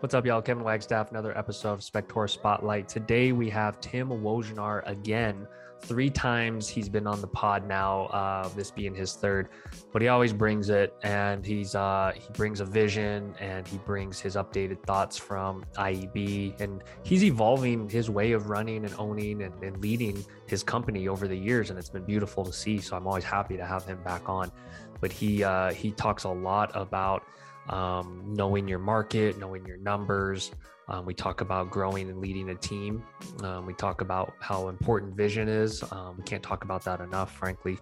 What's up, y'all? Kevin Wagstaff, another episode of Spector Spotlight. Today we have Tim Wojnar again. Three times he's been on the pod now, uh, this being his third, but he always brings it and he's uh, he brings a vision and he brings his updated thoughts from IEB and he's evolving his way of running and owning and, and leading his company over the years and it's been beautiful to see. So I'm always happy to have him back on. But he uh, he talks a lot about um, knowing your market, knowing your numbers. Um, we talk about growing and leading a team. Um, we talk about how important vision is. Um, we can't talk about that enough, frankly.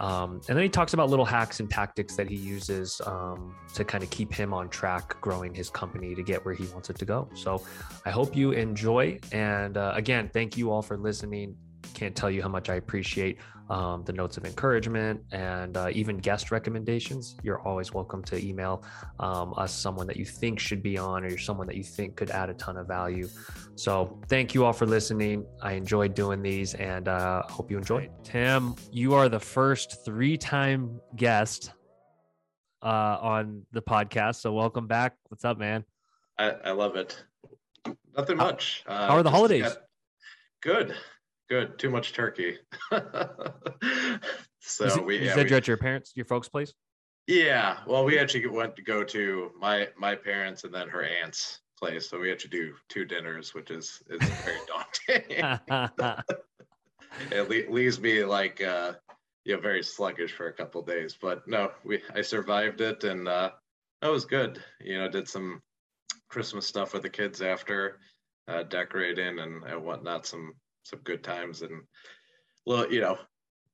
Um, and then he talks about little hacks and tactics that he uses um, to kind of keep him on track, growing his company to get where he wants it to go. So I hope you enjoy. And uh, again, thank you all for listening can't tell you how much I appreciate um, the notes of encouragement and uh, even guest recommendations. You're always welcome to email um, us someone that you think should be on or someone that you think could add a ton of value. So thank you all for listening. I enjoyed doing these and uh, hope you enjoyed. Tim, you are the first three time guest uh, on the podcast. So welcome back. What's up, man? I, I love it. Nothing much. Uh, how are the holidays? Got, good. Good. Too much turkey. so it, we you yeah, said we, you're at your parents, your folks' place. Yeah. Well, we actually went to go to my my parents and then her aunt's place. So we had to do two dinners, which is is very daunting. it le- leaves me like uh, you know very sluggish for a couple days. But no, we I survived it and uh, that was good. You know, did some Christmas stuff with the kids after uh, decorating and, and whatnot. Some some good times and a little, you know,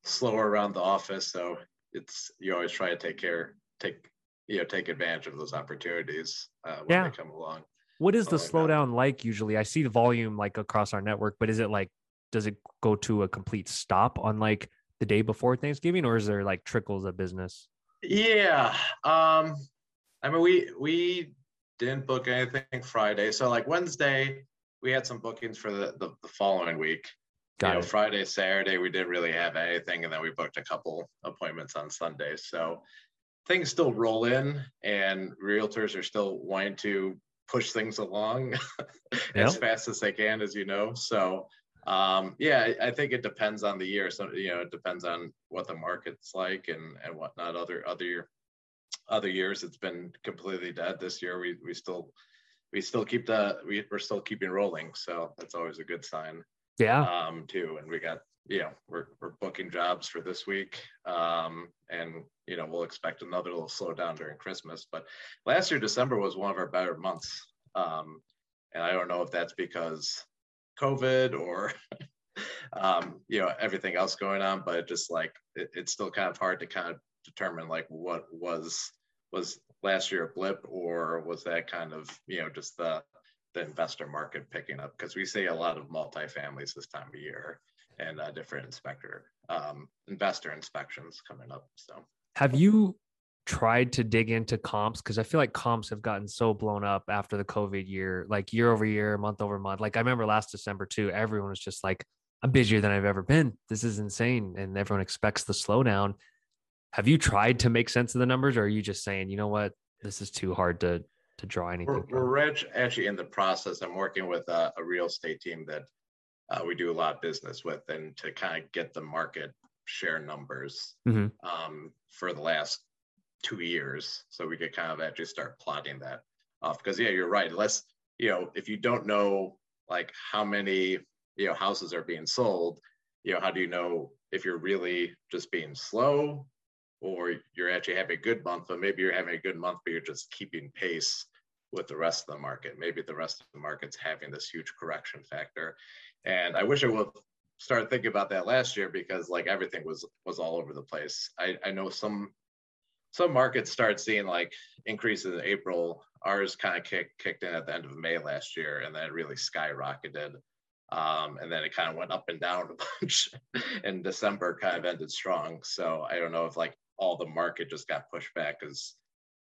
slower around the office. So it's you always try to take care, take you know, take advantage of those opportunities uh, when yeah. they come along. What is the like slowdown that. like usually? I see the volume like across our network, but is it like does it go to a complete stop on like the day before Thanksgiving, or is there like trickles of business? Yeah, um, I mean we we didn't book anything Friday, so like Wednesday we had some bookings for the, the, the following week. Got you know, Friday, Saturday, we didn't really have anything, and then we booked a couple appointments on Sunday. So things still roll in, and realtors are still wanting to push things along as fast as they can, as you know. So um, yeah, I think it depends on the year. So you know, it depends on what the market's like and and whatnot. Other other other years, it's been completely dead. This year, we we still we still keep the we, we're still keeping rolling so that's always a good sign. Yeah. Um too and we got you know we're, we're booking jobs for this week um and you know we'll expect another little slowdown during christmas but last year december was one of our better months. Um and i don't know if that's because covid or um you know everything else going on but just like it, it's still kind of hard to kind of determine like what was was last year blip or was that kind of you know just the the investor market picking up? Because we see a lot of multifamilies this time of year and uh, different inspector um, investor inspections coming up so. Have you tried to dig into comps? Because i feel like comps have gotten so blown up after the covid year like year over year month over month. Like i remember last december too everyone was just like i'm busier than i've ever been. This is insane. And everyone expects the slowdown have you tried to make sense of the numbers or are you just saying you know what? This is too hard to to draw anything we're, we're actually in the process i'm working with a, a real estate team that uh, we do a lot of business with and to kind of get the market share numbers mm-hmm. um, for the last two years. So we could kind of actually start plotting that off. Because yeah you're right. Unless you know if you don't know like how many you know houses are being sold you know how do you know if you're really just being slow or you're actually having a good month, but maybe you're having a good month, but you're just keeping pace with the rest of the market. Maybe the rest of the market's having this huge correction factor. And I wish I would start thinking about that last year because like everything was was all over the place. I, I know some some markets start seeing like increases in April. Ours kind of kicked kicked in at the end of May last year, and then it really skyrocketed. Um, and then it kind of went up and down a bunch. and December kind of ended strong. So I don't know if like all the market just got pushed back because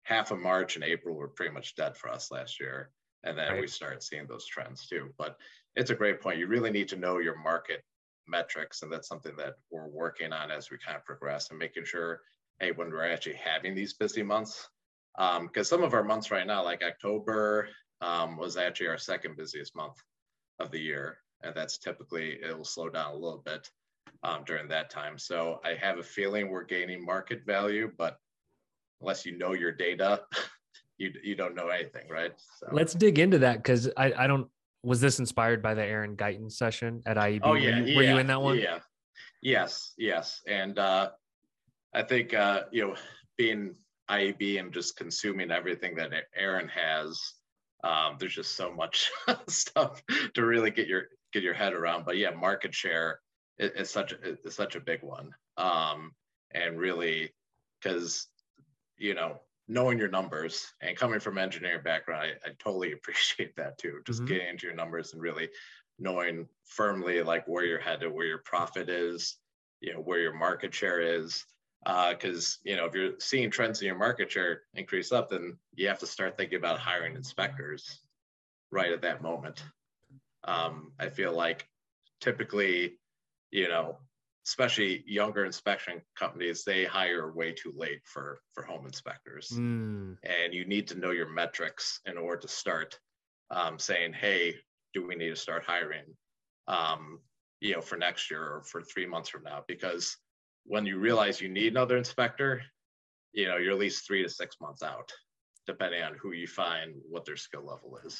half of March and April were pretty much dead for us last year. And then right. we started seeing those trends too. But it's a great point. You really need to know your market metrics. And that's something that we're working on as we kind of progress and making sure, hey, when we're actually having these busy months, because um, some of our months right now, like October, um, was actually our second busiest month of the year. And that's typically, it will slow down a little bit um, during that time. So I have a feeling we're gaining market value, but unless you know your data, you, you don't know anything, right? So. Let's dig into that because I, I don't, was this inspired by the Aaron Guyton session at IEB? Oh, yeah. Were you, yeah, you in that one? Yeah. Yes. Yes. And uh, I think, uh, you know, being IEB and just consuming everything that Aaron has, um, there's just so much stuff to really get your get your head around. But yeah, market share is, is such a, is such a big one, um, and really because you know knowing your numbers and coming from engineering background, I, I totally appreciate that too. Just mm-hmm. getting into your numbers and really knowing firmly like where you're headed, where your profit is, you know, where your market share is because uh, you know if you're seeing trends in your market share increase up then you have to start thinking about hiring inspectors right at that moment um, i feel like typically you know especially younger inspection companies they hire way too late for for home inspectors mm. and you need to know your metrics in order to start um, saying hey do we need to start hiring um, you know for next year or for three months from now because when you realize you need another inspector, you know, you're at least three to six months out, depending on who you find, what their skill level is.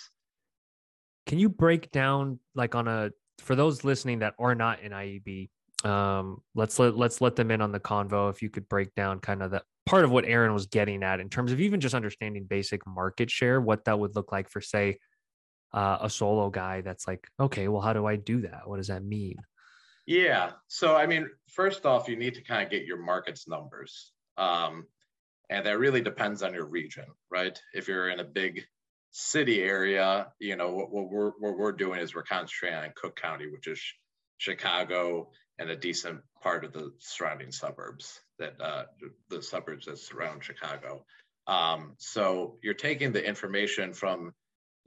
Can you break down like on a for those listening that are not in IEB, um, let's let let's let them in on the convo. If you could break down kind of the part of what Aaron was getting at in terms of even just understanding basic market share, what that would look like for say uh, a solo guy that's like, okay, well, how do I do that? What does that mean? Yeah. So, I mean, first off, you need to kind of get your markets numbers. Um, and that really depends on your region, right? If you're in a big city area, you know, what, what, we're, what we're doing is we're concentrating on Cook County, which is Chicago and a decent part of the surrounding suburbs that uh, the suburbs that surround Chicago. Um, so you're taking the information from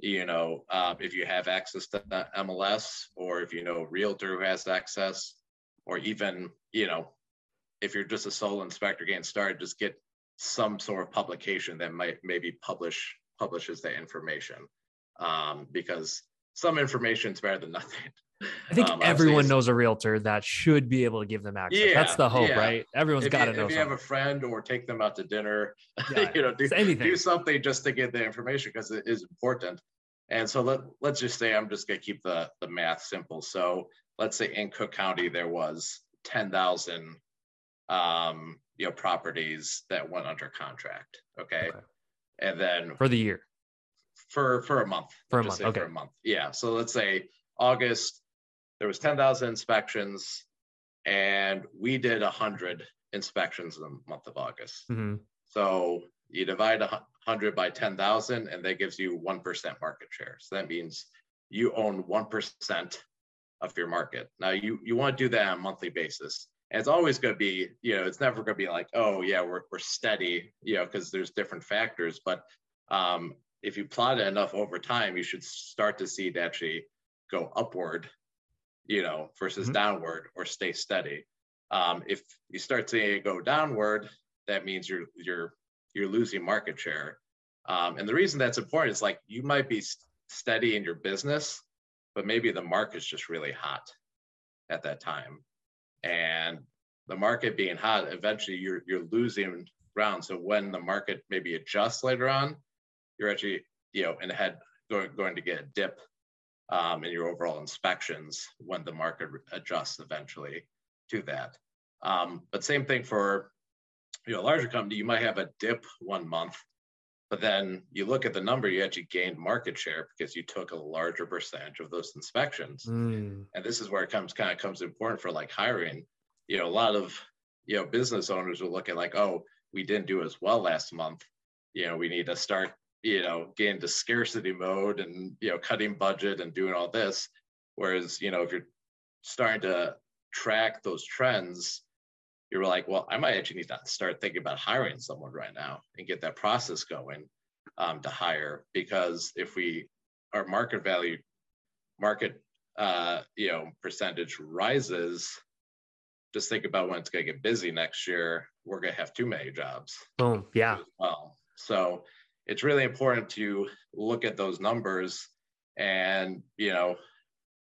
you know, um, if you have access to MLS or if you know realtor who has access, or even, you know, if you're just a sole inspector getting started, just get some sort of publication that might maybe publish publishes that information um, because some information is better than nothing. I think um, everyone knows a realtor that should be able to give them access. Yeah, That's the hope, yeah. right? Everyone's got to know. If you something. have a friend or take them out to dinner, yeah, you know, do, do something just to get the information because it is important. And so let, let's just say I'm just going to keep the, the math simple. So let's say in Cook County, there was 10,000 um, you know, properties that went under contract. Okay? okay. And then for the year, for, for a month, for a month. Okay. For a month. Yeah. So let's say August, there was 10,000 inspections and we did a hundred inspections in the month of August. Mm-hmm. So you divide 100 by 10,000 and that gives you 1% market share. So that means you own 1% of your market. Now you, you want to do that on a monthly basis. And it's always going to be, you know, it's never going to be like, oh yeah, we're, we're steady, you know, because there's different factors. But um, if you plot it enough over time, you should start to see it actually go upward, you know, versus mm-hmm. downward or stay steady. Um, if you start seeing it go downward, that means you're you're you're losing market share. Um, and the reason that's important is like you might be steady in your business, but maybe the market's just really hot at that time. And the market being hot, eventually you're you're losing ground. So when the market maybe adjusts later on, you're actually you know in head going going to get a dip um, in your overall inspections when the market adjusts eventually to that. Um, but same thing for you know, a larger company, you might have a dip one month, but then you look at the number, you actually gained market share because you took a larger percentage of those inspections. Mm. And this is where it comes kind of comes important for like hiring. You know, a lot of you know business owners will look at like, oh, we didn't do as well last month. You know, we need to start, you know, get into scarcity mode and you know, cutting budget and doing all this. Whereas, you know, if you're starting to track those trends you're like, well, I might actually need to start thinking about hiring someone right now and get that process going um, to hire. Because if we, our market value, market, uh, you know, percentage rises, just think about when it's going to get busy next year. We're going to have too many jobs. Boom. Yeah. Well, so it's really important to look at those numbers and you know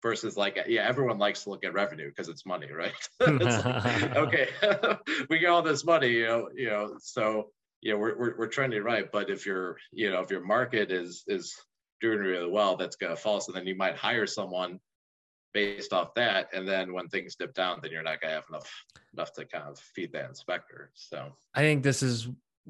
versus like yeah everyone likes to look at revenue because it's money right? It's like, okay we get all this money you know you know so you know we're, we're, we're trending right? But if your you know if your market is is doing really well that's going to fall. So then you might hire someone based off that. And then when things dip down then you're not going to have enough enough to kind of feed that inspector so. I think this is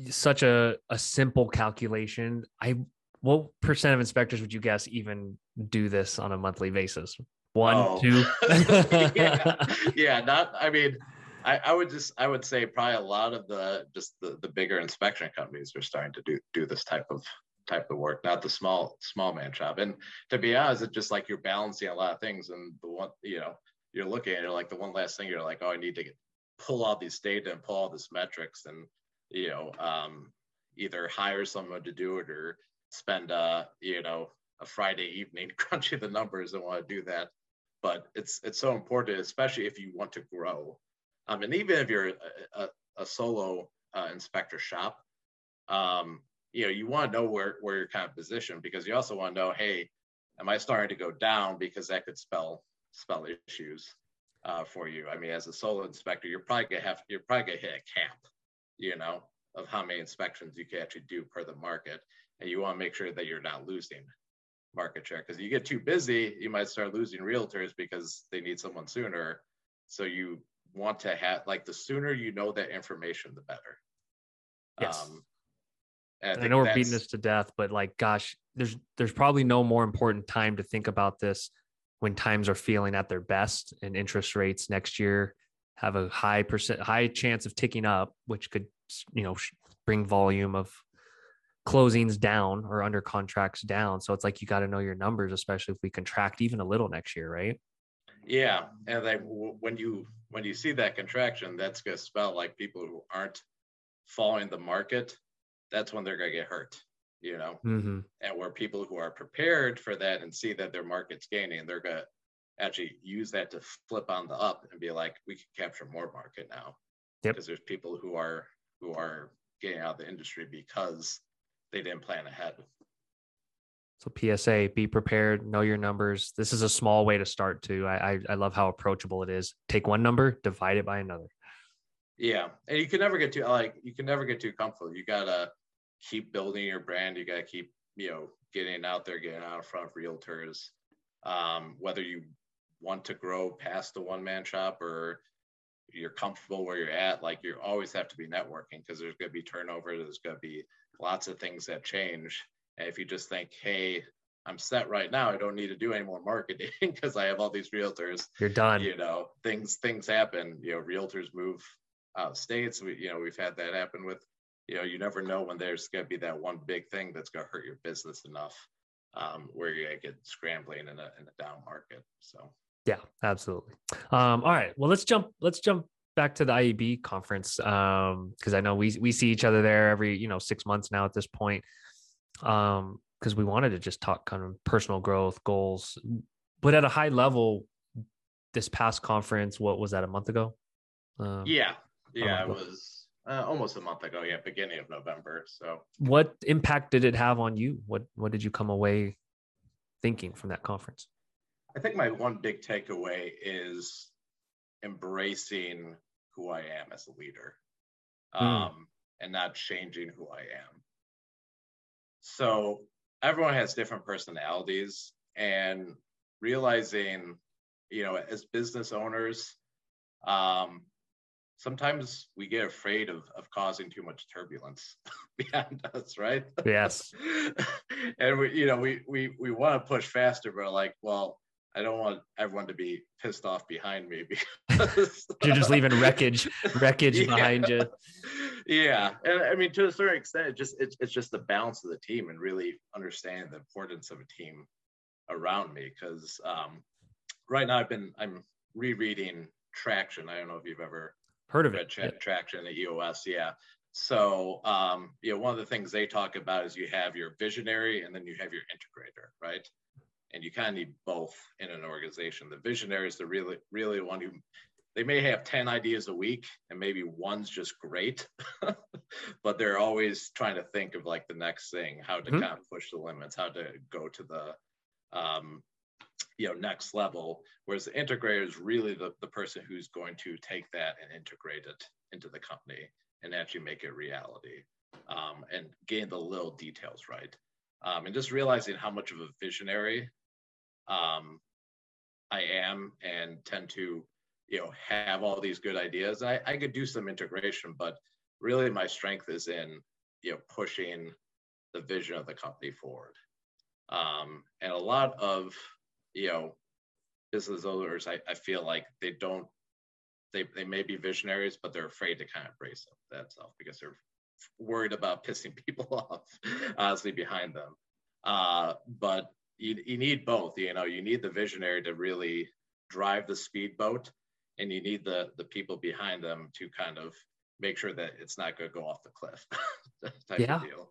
such a, a simple calculation. I what percent of inspectors would you guess even do this on a monthly basis one oh. two yeah. yeah not i mean I, I, would just I would say probably a lot of the just the, the bigger inspection companies are starting to do do this type of type of work, not the small small man shop. And to be honest, it's just like you're balancing a lot of things. And the one, you know, you're looking at it like the one last thing you're like, oh, I need to get, pull all these data and pull all this metrics and you know, um, either hire someone to do it or spend uh, you know, a Friday evening crunching the numbers and want to do that. But it's it's so important, especially if you want to grow. Um, and even if you're a, a, a solo uh, inspector shop, um, you know you want to know where where you're kind of positioned because you also want to know hey am i starting to go down because that could spell spell issues uh, for you i mean as a solo inspector you're probably gonna have you're probably gonna hit a cap you know of how many inspections you can actually do per the market and you want to make sure that you're not losing market share because you get too busy you might start losing realtors because they need someone sooner so you want to have like the sooner you know that information the better yes. Um, I, I know we're beating this to death, but like, gosh, there's there's probably no more important time to think about this when times are feeling at their best and interest rates next year have a high percent high chance of ticking up, which could you know bring volume of closings down or under contracts down. So it's like you got to know your numbers, especially if we contract even a little next year, right? Yeah, and like when you when you see that contraction, that's going to spell like people who aren't following the market that's when they're going to get hurt you know mm-hmm. and where people who are prepared for that and see that their market's gaining they're going to actually use that to flip on the up and be like we can capture more market now because yep. there's people who are who are getting out of the industry because they didn't plan ahead so PSA, be prepared, know your numbers. This is a small way to start too. I, I, I love how approachable it is. Take one number, divide it by another. Yeah, and you can never get too like you can never get too comfortable. You gotta keep building your brand. You gotta keep you know getting out there, getting out in front of realtors. Um, whether you want to grow past the one man shop or you're comfortable where you're at, like you always have to be networking because there's going to be turnover. There's going to be lots of things that change. And if you just think, hey, I'm set right now, I don't need to do any more marketing because I have all these realtors. You're done. You know, things things happen. You know, realtors move out of states. We, you know, we've had that happen with, you know, you never know when there's going to be that one big thing that's going to hurt your business enough um, where to get scrambling in a, in a down market. So, yeah, absolutely. Um, all right. Well, let's jump, let's jump back to the IEB conference. Um, cause I know we, we see each other there every, you know, six months now at this point. Um, cause we wanted to just talk kind of personal growth goals, but at a high level, this past conference, what was that a month ago? Um, yeah, yeah, it was uh, almost a month ago. Yeah, beginning of November. So, what impact did it have on you? What What did you come away thinking from that conference? I think my one big takeaway is embracing who I am as a leader, hmm. um, mm. and not changing who I am. So everyone has different personalities, and realizing, you know, as business owners, um, sometimes we get afraid of, of causing too much turbulence behind us right yes and we you know we we we want to push faster but like well i don't want everyone to be pissed off behind me because you're just leaving wreckage wreckage yeah. behind you yeah and i mean to a certain extent it just it's, it's just the balance of the team and really understanding the importance of a team around me because um, right now i've been i'm rereading traction i don't know if you've ever Heard of it? Tra- traction at EOS, yeah. So, um, you know, one of the things they talk about is you have your visionary and then you have your integrator, right? And you kind of need both in an organization. The visionary is the really, really one who they may have 10 ideas a week and maybe one's just great but they're always trying to think of like the next thing how to mm-hmm. kind of push the limits how to go to the um, you know next level whereas the integrator is really the, the person who's going to take that and integrate it into the company and actually make it reality um, and gain the little details right um, and just realizing how much of a visionary um, i am and tend to you know have all these good ideas. I, I could do some integration but really my strength is in you know pushing the vision of the company forward. Um, and a lot of you know business owners I, I feel like they don't they, they may be visionaries but they're afraid to kind of brace up that stuff because they're worried about pissing people off honestly behind them uh, but you, you need both you know you need the visionary to really drive the speedboat and you need the the people behind them to kind of make sure that it's not going to go off the cliff type yeah. of deal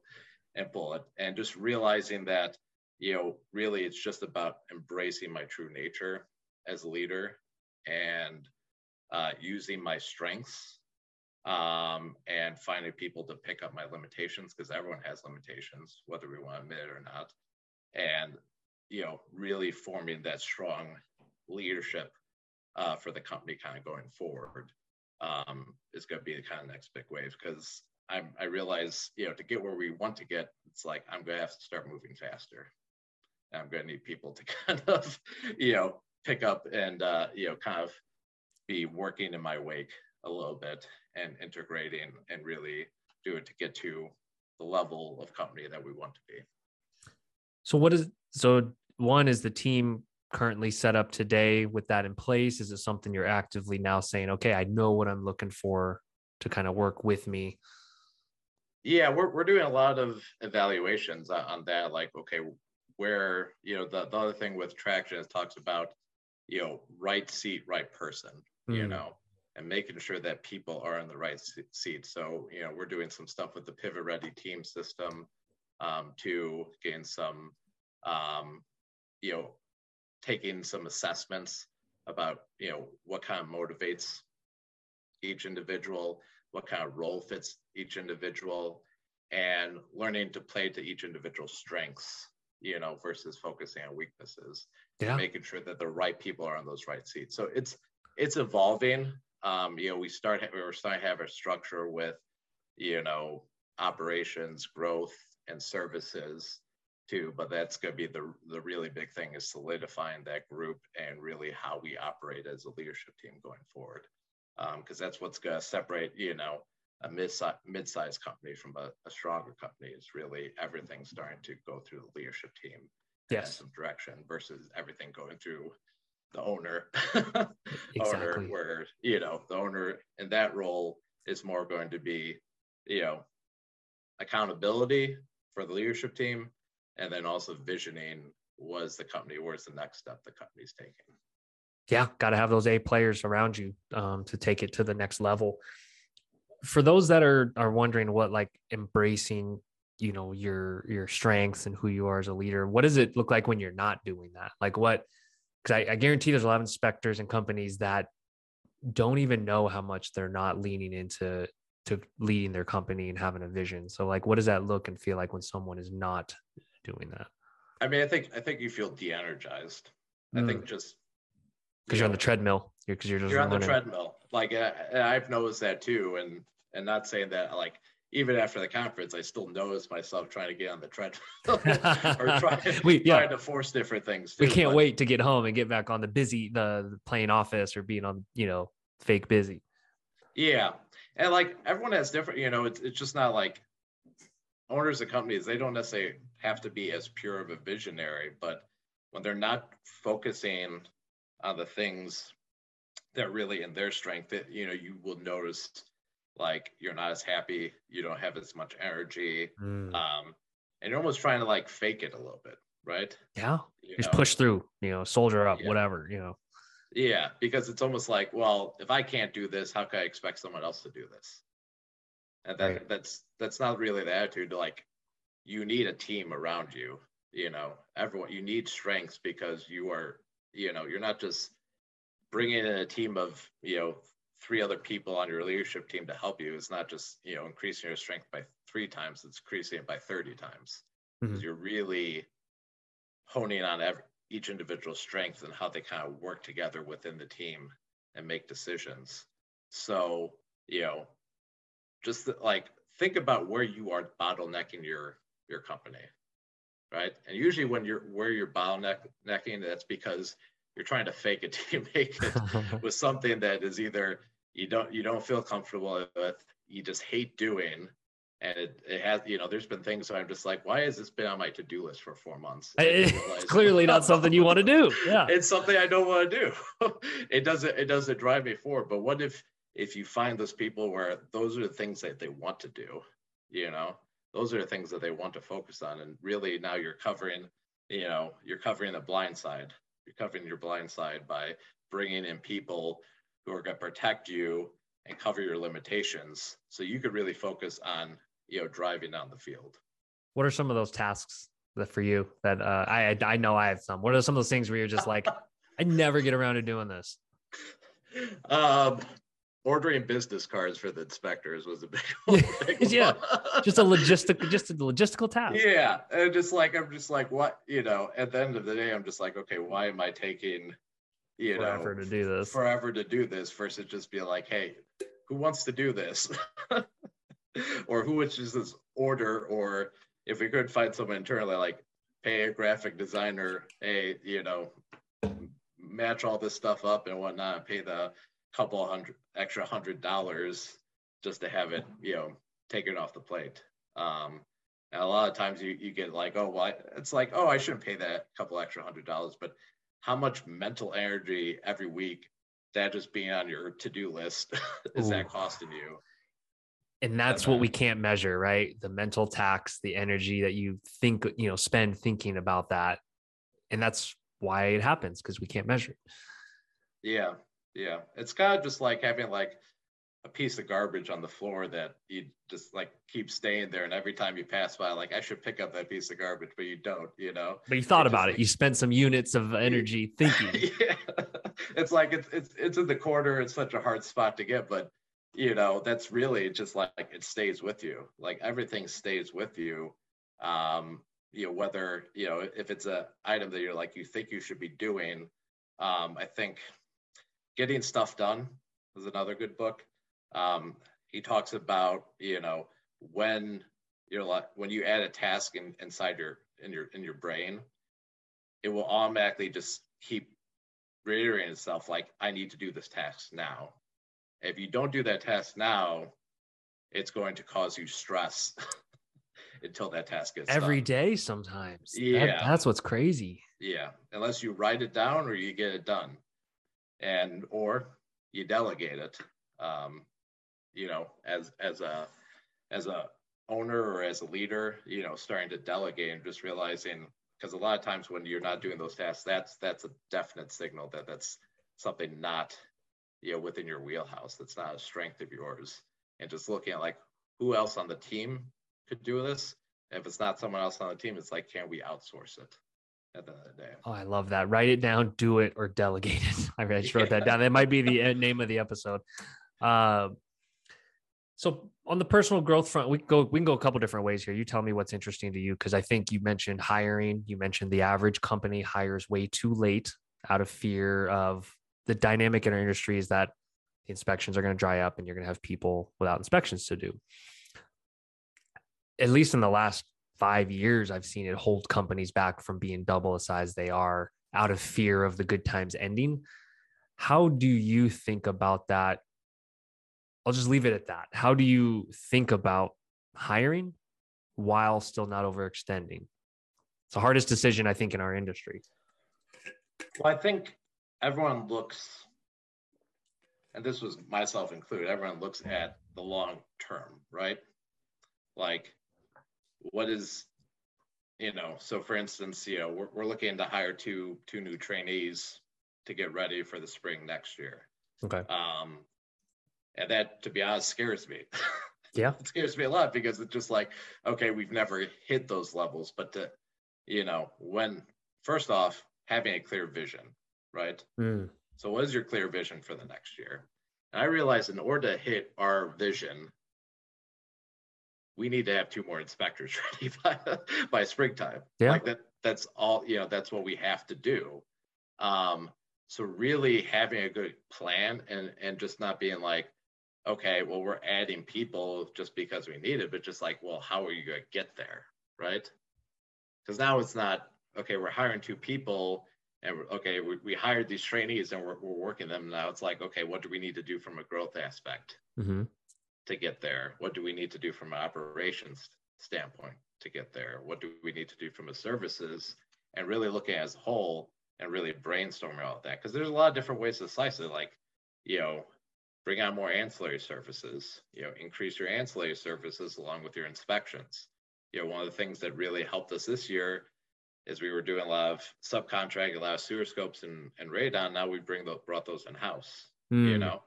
and pull it and just realizing that you know really it's just about embracing my true nature as a leader and uh, using my strengths um, and finding people to pick up my limitations because everyone has limitations whether we want to admit it or not and you know really forming that strong leadership uh, for the company kind of going forward um, is going to be the kind of next big wave because I'm, I realize, you know, to get where we want to get, it's like I'm going to have to start moving faster. I'm going to need people to kind of, you know, pick up and, uh, you know, kind of be working in my wake a little bit and integrating and really do it to get to the level of company that we want to be. So, what is so one is the team currently set up today with that in place? Is it something you're actively now saying, okay, I know what I'm looking for to kind of work with me? Yeah, we're, we're doing a lot of evaluations on that. Like, okay, where, you know, the, the other thing with traction is talks about, you know, right seat, right person, mm. you know, and making sure that people are in the right seat. So, you know, we're doing some stuff with the pivot ready team system um, to gain some, um, you know, taking some assessments about you know what kind of motivates each individual what kind of role fits each individual and learning to play to each individual's strengths you know versus focusing on weaknesses. Yeah. making sure that the right people are on those right seats. So it's it's evolving um you know we start we're starting to have a structure with you know operations growth and services too but that's going to be the the really big thing is solidifying that group and really how we operate as a leadership team going forward. Because um, that's what's going to separate you know a mid-sized mid-sized company from a, a, stronger company is really everything starting to go through the leadership team yes. some direction versus everything going through the owner. Exactly. owner where you know the owner in that role is more going to be you know accountability for the leadership team and then also visioning was the company where's the next step the company's taking. Yeah got to have those a players around you um, to take it to the next level. For those that are are wondering what like embracing you know your your strengths and who you are as a leader what does it look like when you're not doing that? Like what because I, I guarantee there's a lot of inspectors and companies that don't even know how much they're not leaning into to leading their company and having a vision so like what does that look and feel like when someone is not doing that? I mean, I think I think you feel de-energized. Mm. I think mm. just because you are on the treadmill. You're because you're just you're running. on the treadmill. Like I've noticed that too, and and not saying that like even after the conference, I still notice myself trying to get on the treadmill or trying, we, yeah. trying to force different things. Too, we can't but, wait to get home and get back on the busy, the, the playing office or being on, you know, fake busy. Yeah. And like everyone has different, you know, it's, it's just not like owners of companies, they don't necessarily have to be as pure of a visionary, but when they're not focusing on the things that really in their strength, that you know, you will notice like you're not as happy, you don't have as much energy, mm. um, and you're almost trying to like fake it a little bit, right? Yeah, you just know? push through, you know, soldier up, yeah. whatever, you know. Yeah, because it's almost like, well, if I can't do this, how can I expect someone else to do this? And that right. that's that's not really the attitude. Like you need a team around you you know everyone you need strengths because you are you know you're not just bringing in a team of you know three other people on your leadership team to help you. Is not just you know increasing your strength by three times it's increasing it by 30 times. Because mm-hmm. you're really honing on every, each individual strength and how they kind of work together within the team and make decisions. So you know just the, like think about where you are bottlenecking your your company right? And usually when you're where you're bottlenecking that's because you're trying to fake it till you make it with something that is either you don't you don't feel comfortable with, you just hate doing, and it, it has you know there's been things where I'm just like, why has this been on my to do list for four months? Eh, it's clearly not something you want to do. Yeah, it's something I don't want to do. it doesn't it doesn't drive me forward. But what if if you find those people where those are the things that they want to do, you know, those are the things that they want to focus on, and really now you're covering, you know, you're covering the blind side you're covering your blind side by bringing in people who are going to protect you and cover your limitations so you could really focus on you know driving down the field what are some of those tasks that for you that uh, I I know I have some. What are some of those things where you're just like, I never get around to doing this? Um, ordering business cards for the inspectors was a big, big yeah just a logistic just a logistical task yeah and just like i'm just like what you know at the end of the day i'm just like okay why am i taking you forever know to do this. forever to do this versus just be like hey who wants to do this? Or who would this order? Or if we could find someone internally like pay a graphic designer hey you know match all this stuff up and whatnot pay the couple hundred extra hundred dollars just to have it, you know, taken off the plate. Um, and a lot of times you, you get like, oh, well, it's like, oh, I shouldn't pay that couple extra hundred dollars, but how much mental energy every week that just being on your to-do list is Ooh. that costing you? And that's what we can't measure, right? The mental tax, the energy that you think, you know, spend thinking about that. And that's why it happens because we can't measure it. Yeah. Yeah, it's kind of just like having like a piece of garbage on the floor that you just like keep staying there, and every time you pass by, like I should pick up that piece of garbage, but you don't, you know. But you thought about it. You spent some units of energy thinking. yeah, it's like it's it's it's in the corner. It's such a hard spot to get, but you know that's really just like it stays with you. Like everything stays with you. Um, you know whether you know if it's a item that you're like you think you should be doing. Um, I think Getting Stuff Done is another good book. Um, he talks about, you know, when you're like when you add a task in, inside your in your in your brain, it will automatically just keep reiterating itself like, I need to do this task now. If you don't do that task now, it's going to cause you stress until that task is every done. day sometimes. Yeah. That, that's what's crazy. Yeah. Unless you write it down or you get it done and or you delegate it um, you know as as a as a owner or as a leader you know starting to delegate and just realizing because a lot of times when you're not doing those tasks that's that's a definite signal that that's something not you know within your wheelhouse that's not a strength of yours and just looking at like who else on the team could do this if it's not someone else on the team it's like can we outsource it at the end of the day. Oh, I love that. Write it down, do it, or delegate it. I just wrote yeah. that down. That might be the name of the episode. Uh, so on the personal growth front, we go we can go a couple different ways here. You tell me what's interesting to you because I think you mentioned hiring. You mentioned the average company hires way too late out of fear of the dynamic in our industry is that the inspections are going to dry up and you're going to have people without inspections to do. At least in the last five years, I've seen it hold companies back from being double the size they are out of fear of the good times ending. How do you think about that? I'll just leave it at that. How do you think about hiring while still not overextending? It's the hardest decision, I think, in our industry. Well, I think everyone looks, and this was myself included, everyone looks at the long term, right? Like what is you know so for instance you know we're, we're looking to hire two two new trainees to get ready for the spring next year okay um and that to be honest scares me yeah it scares me a lot because it's just like okay we've never hit those levels but to you know when first off having a clear vision right mm. So what is your clear vision for the next year? And I realized in order to hit our vision, we need to have two more inspectors ready by, by springtime. Yeah. Like that, that's all, you know, that's what we have to do. Um, so really having a good plan and, and just not being like, okay, well, we're adding people just because we need it, but just like, well, how are you going to get there? Right. Because now it's not, okay, we're hiring two people and okay, we, we hired these trainees and we're, we're working them now. It's like, okay, what do we need to do from a growth aspect mm-hmm. to get there? What do we need to do from an operations standpoint to get there? What do we need to do from a services and really looking as a whole and really brainstorming all that? Because there's a lot of different ways to slice it. Like, you know, bring on more ancillary services, you know, increase your ancillary services along with your inspections. You know, one of the things that really helped us this year is we were doing a lot of subcontract, a lot of sewer scopes and, and radon. Now we bring the, brought those in house, mm. you hmm. know,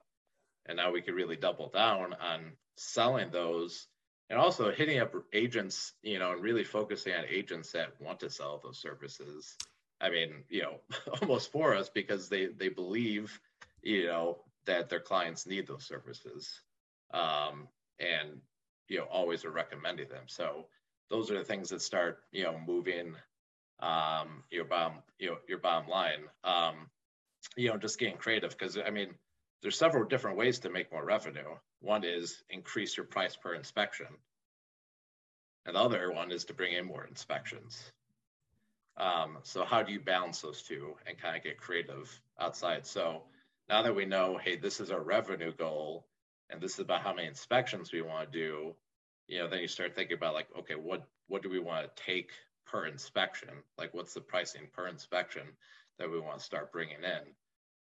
and now we could really double down on selling those and also hitting up agents, you know, and really focusing on agents that want to sell those services. I mean, you know, almost for us because they they believe, you know, that their clients need those services, um, and you know, always are recommending them. So those are the things that start, you know, moving um, your bottom, you know, your bottom line. Um, you know, just getting creative because I mean, there's several different ways to make more revenue. One is increase your price per inspection. And the other one is to bring in more inspections. Um, so how do you balance those two and kind of get creative outside? So now that we know, hey, this is our revenue goal, and this is about how many inspections we want to do, you know, then you start thinking about like, okay, what what do we want to take per inspection? Like, what's the pricing per inspection that we want to start bringing in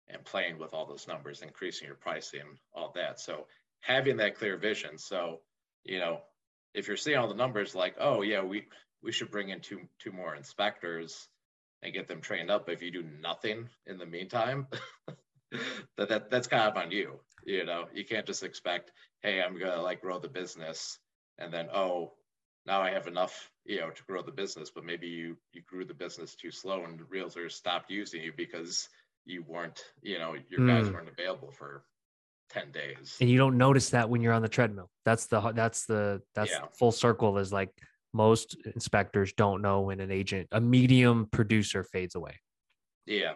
and playing with all those numbers, increasing your pricing, all that. So having that clear vision. So, you know, if you're seeing all the numbers like, oh yeah, we we should bring in two two more inspectors and get them trained up. If you do nothing in the meantime, that, that that's kind of on you. You know, you can't just expect, hey, I'm gonna like grow the business and then oh, now I have enough, you know, to grow the business, but maybe you you grew the business too slow and realtors stopped using you because you weren't, you know, your mm. guys weren't available for 10 days. And you don't notice that when you're on the treadmill. That's the that's the that's yeah. full circle is like most inspectors don't know when an agent, a medium producer fades away. Yeah.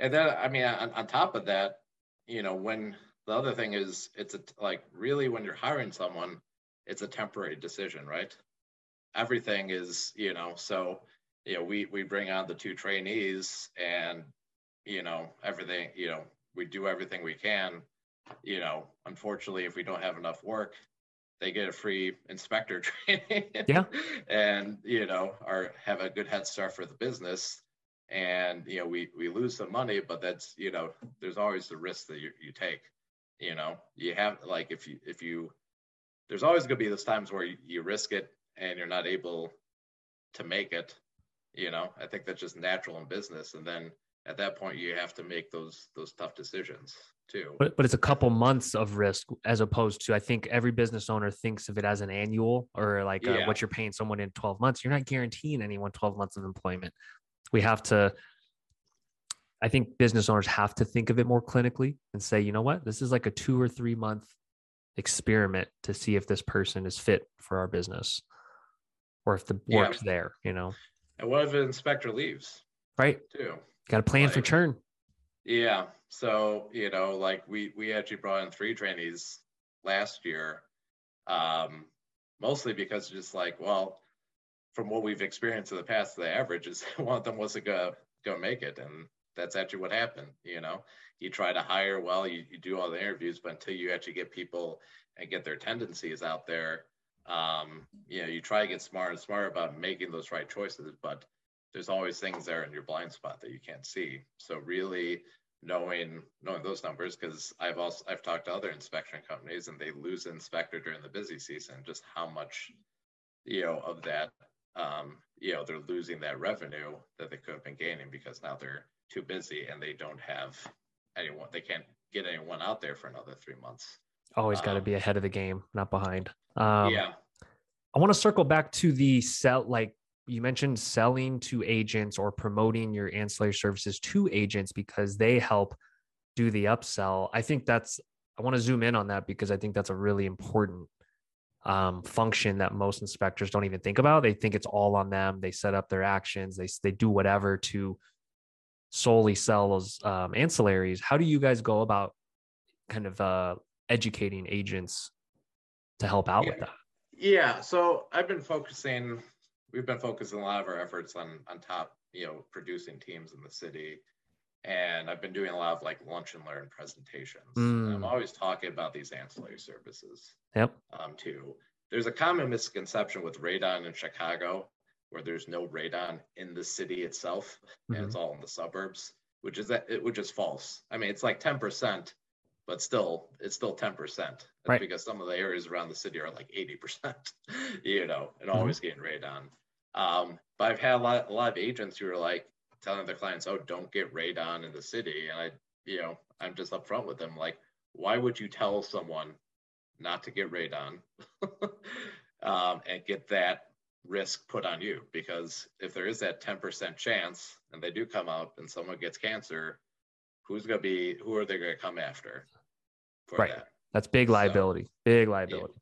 And then I mean on, on top of that, you know, when the other thing is it's a, like really when you're hiring someone, it's a temporary decision, right? Everything is, you know, so you know, we we bring on the two trainees and you know, everything, you know, we do everything we can. You know, unfortunately, if we don't have enough work, they get a free inspector training. yeah. And, you know, or have a good head start for the business. And, you know, we, we lose some money, but that's, you know, there's always the risk that you, you take. You know, you have like if you if you there's always gonna be those times where you, you risk it and you're not able to make it. You know, I think that's just natural in business. And then at that point you have to make those those tough decisions too. But but it's a couple months of risk as opposed to I think every business owner thinks of it as an annual or like uh, what you're paying someone in 12 months. You're not guaranteeing anyone 12 months of employment. We have to I think business owners have to think of it more clinically and say, you know what, this is like a two or three month experiment to see if this person is fit for our business or if the work's there, you know. And what if an inspector leaves? Right. Too. Got a plan like, for churn. Yeah. So, you know, like we we actually brought in three trainees last year. Um, mostly because just like, well, from what we've experienced in the past, the average is one of them wasn't gonna gonna make it. And that's actually what happened. You know, you try to hire well, you, you do all the interviews, but until you actually get people and get their tendencies out there, um, you know, you try to get smarter and smarter about making those right choices. But there's always things there in your blind spot that you can't see. So really knowing knowing those numbers, because I've also I've talked to other inspection companies and they lose inspector during the busy season, just how much you know of that um, you know they're losing that revenue that they could have been gaining because now they're too busy and they don't have anyone they can't get anyone out there for another three months. Always um, got to be ahead of the game not behind. Um, yeah. I want to circle back to the sell like you mentioned selling to agents or promoting your ancillary services to agents because they help do the upsell. I think that's I want to zoom in on that because I think that's a really important um, function that most inspectors don't even think about. They think it's all on them. They set up their actions. They they do whatever to solely sell those um, ancillaries. How do you guys go about kind of uh, educating agents to help out yeah. with that? Yeah. So I've been focusing. We've been focusing a lot of our efforts on on top, you know, producing teams in the city and I've been doing a lot of like lunch and learn presentations. Mm. I'm always talking about these ancillary services. Yep. Um, too. There's a common misconception with radon in Chicago, where there's no radon in the city itself, mm-hmm. and it's all in the suburbs, which is that which is false. I mean, it's like 10%, but still, it's still 10%. right. Because some of the areas around the city are like 80%, you know, and mm-hmm. always getting radon. Um, but I've had a lot, a lot of agents who are like, telling their clients, "Oh, don't get radon in the city," and I, you know, I'm just upfront with them, like, why would you tell someone not to get radon um, and get that risk put on you? Because if there is that 10% chance, and they do come out, and someone gets cancer, who's going to be? Who are they going to come after? right. That? That's big liability. So, big liability. Yeah.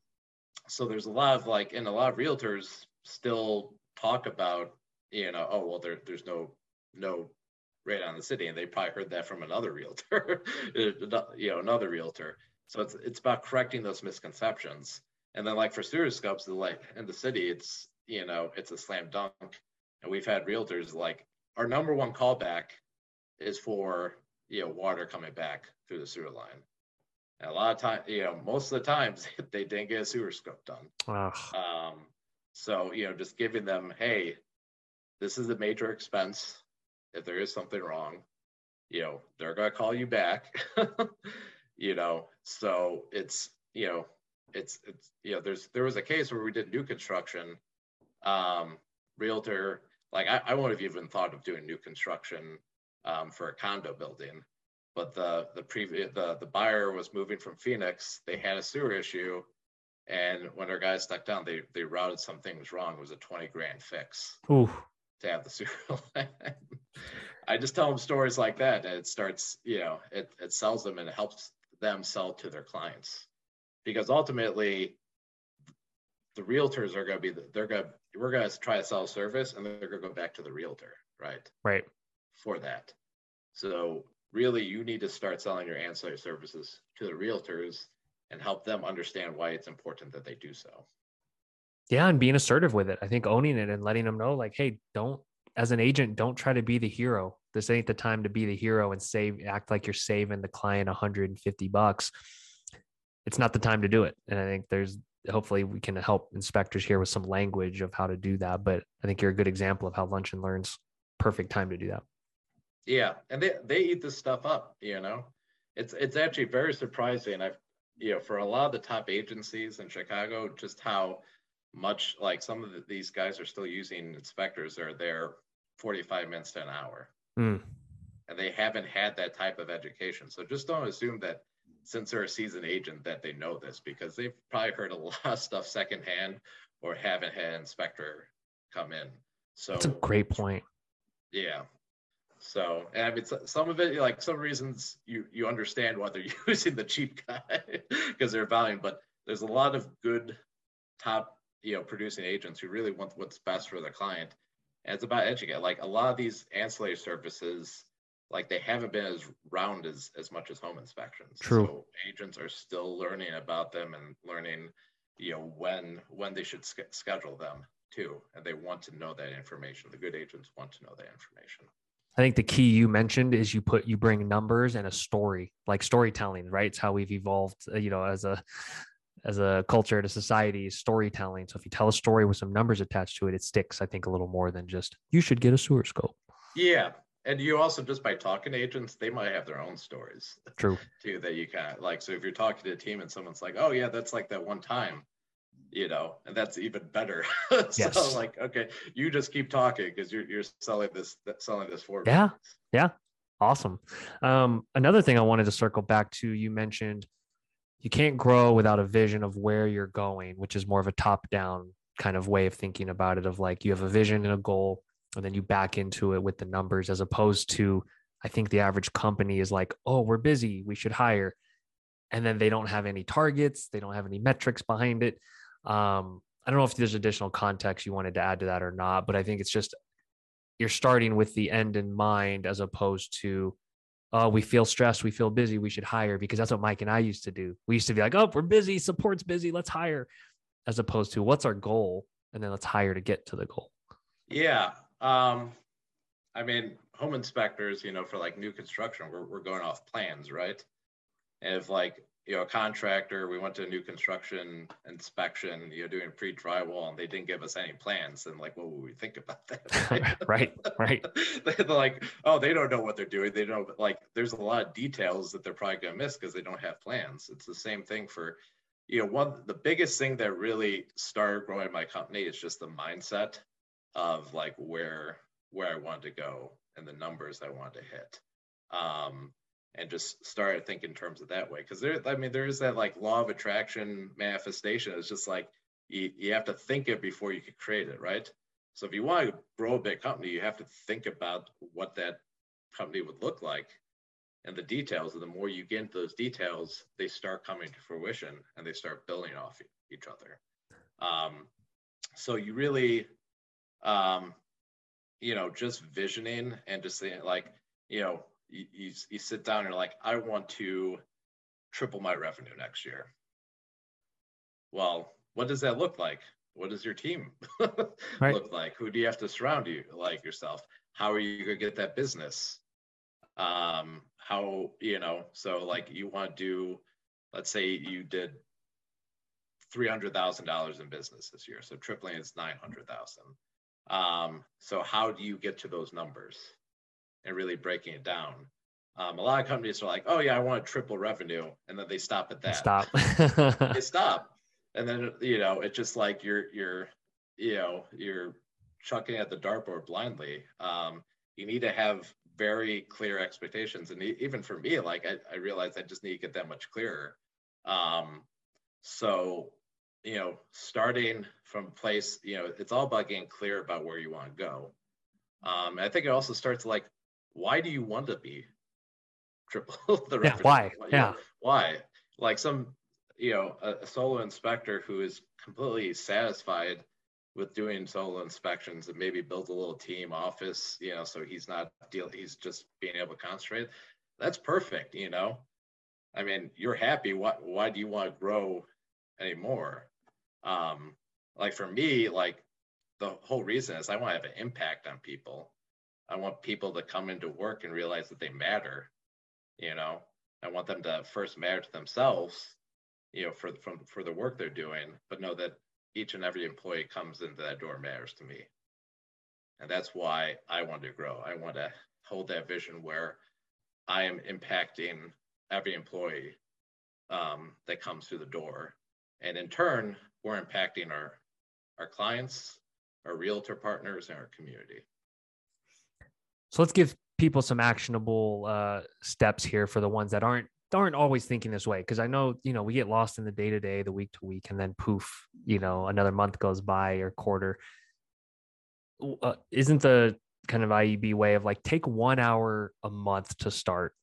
So there's a lot of like, and a lot of realtors still talk about, you know, oh well, there, there's no no on the city and they probably heard that from another realtor you know another realtor. So it's it's about correcting those misconceptions. And then like for sewer scopes the like in the city it's you know it's a slam dunk. And we've had realtors like our number one callback is for you know water coming back through the sewer line. And a lot of time you know most of the times they didn't get a sewer scope done. Um, so you know just giving them hey this is a major expense if there is something wrong, you know, they're going to call you back, you know, so it's, you know, it's, it's, you know, there's, there was a case where we did new construction, um, realtor, like I, I wouldn't have even thought of doing new construction, um, for a condo building, but the, the previous, the, the buyer was moving from Phoenix, they had a sewer issue. And when our guys stuck down, they, they routed some things wrong. It was a 20 grand fix. Ooh to have the Super. I just tell them stories like that, and it starts, you know, it it sells them and it helps them sell to their clients, because ultimately, the realtors are going to be the, they're going to we're going to try to sell a service, and they're going to go back to the realtor, right? Right. For that, so really, you need to start selling your ancillary services to the realtors and help them understand why it's important that they do so yeah and being assertive with it. I think owning it and letting them know like hey don't as an agent don't try to be the hero. This ain't the time to be the hero and save act like you're saving the client 150 bucks. It's not the time to do it. And i think there's hopefully we can help inspectors here with some language of how to do that but i think you're a good example of how lunch and learns perfect time to do that. Yeah and they they eat this stuff up you know? It's it's actually very surprising. I've you know for a lot of the top agencies in chicago just how much like some of the, these guys are still using inspectors that are there 45 minutes to an hour. Mm. And they haven't had that type of education. So just don't assume that since they're a seasoned agent that they know this because they've probably heard a lot of stuff secondhand or haven't had an inspector come in. So that's a great point. Yeah. So, and I mean, some of it, like some reasons you you understand why they're using the cheap guy because they're valuing, but there's a lot of good top you know producing agents who really want what's best for their client and it's about educate like a lot of these ancillary services like they haven't been as round as as much as home inspections. True. So agents are still learning about them and learning you know when when they should sk- schedule them too. And they want to know that information. The good agents want to know that information. I think the key you mentioned is you put you bring numbers and a story, like storytelling, right? It's how we've evolved, uh, you know, as a as a culture and a society is storytelling. So if you tell a story with some numbers attached to it, it sticks, I think, a little more than just you should get a sewer scope. Yeah. And you also just by talking to agents, they might have their own stories. True. too, that you kind of like. So if you're talking to a team and someone's like, oh yeah, that's like that one time, you know, and that's even better. so yes. like, okay, you just keep talking because you're you're selling this selling this for. Yeah. Yeah. Awesome. Um, another thing I wanted to circle back to, you mentioned you can't grow without a vision of where you're going, which is more of a top down kind of way of thinking about it of like you have a vision and a goal and then you back into it with the numbers as opposed to I think the average company is like, oh, we're busy, we should hire. And then they don't have any targets, they don't have any metrics behind it. Um, I don't know if there's additional context you wanted to add to that or not, but I think it's just you're starting with the end in mind as opposed to, oh, we feel stressed, we feel busy, we should hire because that's what Mike and I used to do. We used to be like, oh, we're busy, support's busy, let's hire, as opposed to what's our goal, and then let's hire to get to the goal. Yeah. Um, I mean, home inspectors, you know, for like new construction, we're, we're going off plans, right? And if like you know, a contractor, we went to a new construction inspection, you know, doing pre-drywall and they didn't give us any plans. And like, what would we think about that? right, right. they're like, oh, they don't know what they're doing. They don't like, there's a lot of details that they're probably going to miss because they don't have plans. It's the same thing for, you know, one, the biggest thing that really started growing my company is just the mindset of like where, where I wanted to go and the numbers I wanted to hit. Um, and just started thinking in terms of that way. Because there, I mean, there is that like law of attraction manifestation. It's just like you, you have to think it before you can create it, right? So if you want to grow a big company, you have to think about what that company would look like and the details. And the more you get into those details, they start coming to fruition and they start building off each other. Um, so you really, um, you know, just visioning and just saying like, you know, you, you, you sit down and you're like, I want to triple my revenue next year. Well, what does that look like? What does your team right. look like? Who do you have to surround you like yourself? How are you gonna get that business? Um, how you know? So like you want to do, let's say you did three hundred thousand dollars in business this year, so tripling is nine hundred thousand. Um, so how do you get to those numbers? And really breaking it down. Um, a lot of companies are like, "Oh yeah, I want a triple revenue," and then they stop at that. Stop. they stop, and then you know it's just like you're you're you know you're chucking at the dartboard blindly. Um, you need to have very clear expectations, and even for me, like I, I realized I just need to get that much clearer. Um, so you know, starting from place, you know, it's all about getting clear about where you want to go. Um, I think it also starts like why do you want to be triple the yeah, why? Yeah. why? Like some you know a, a, solo inspector who is completely satisfied with doing solo inspections and maybe build a little team office you know so he's not deal he's just being able to concentrate that's perfect you know? I mean you're happy what why do you want to grow anymore? Um like for me like the whole reason is i want to have an impact on people I want people to come into work and realize that they matter. You know, I want them to first matter to themselves, you know, for from for the work they're doing, but know that each and every employee comes into that door matters to me. And that's why I want to grow. I want to hold that vision where I am impacting every employee um, that comes through the door. And in turn, we're impacting our, our clients, our realtor partners, and our community. So let's give people some actionable uh, steps here for the ones that aren't aren't always thinking this way because I know you know we get lost in the day to day, the week to week, and then poof, you know, another month goes by or quarter. Uh, isn't the kind of IEB way of like take one hour a month to start,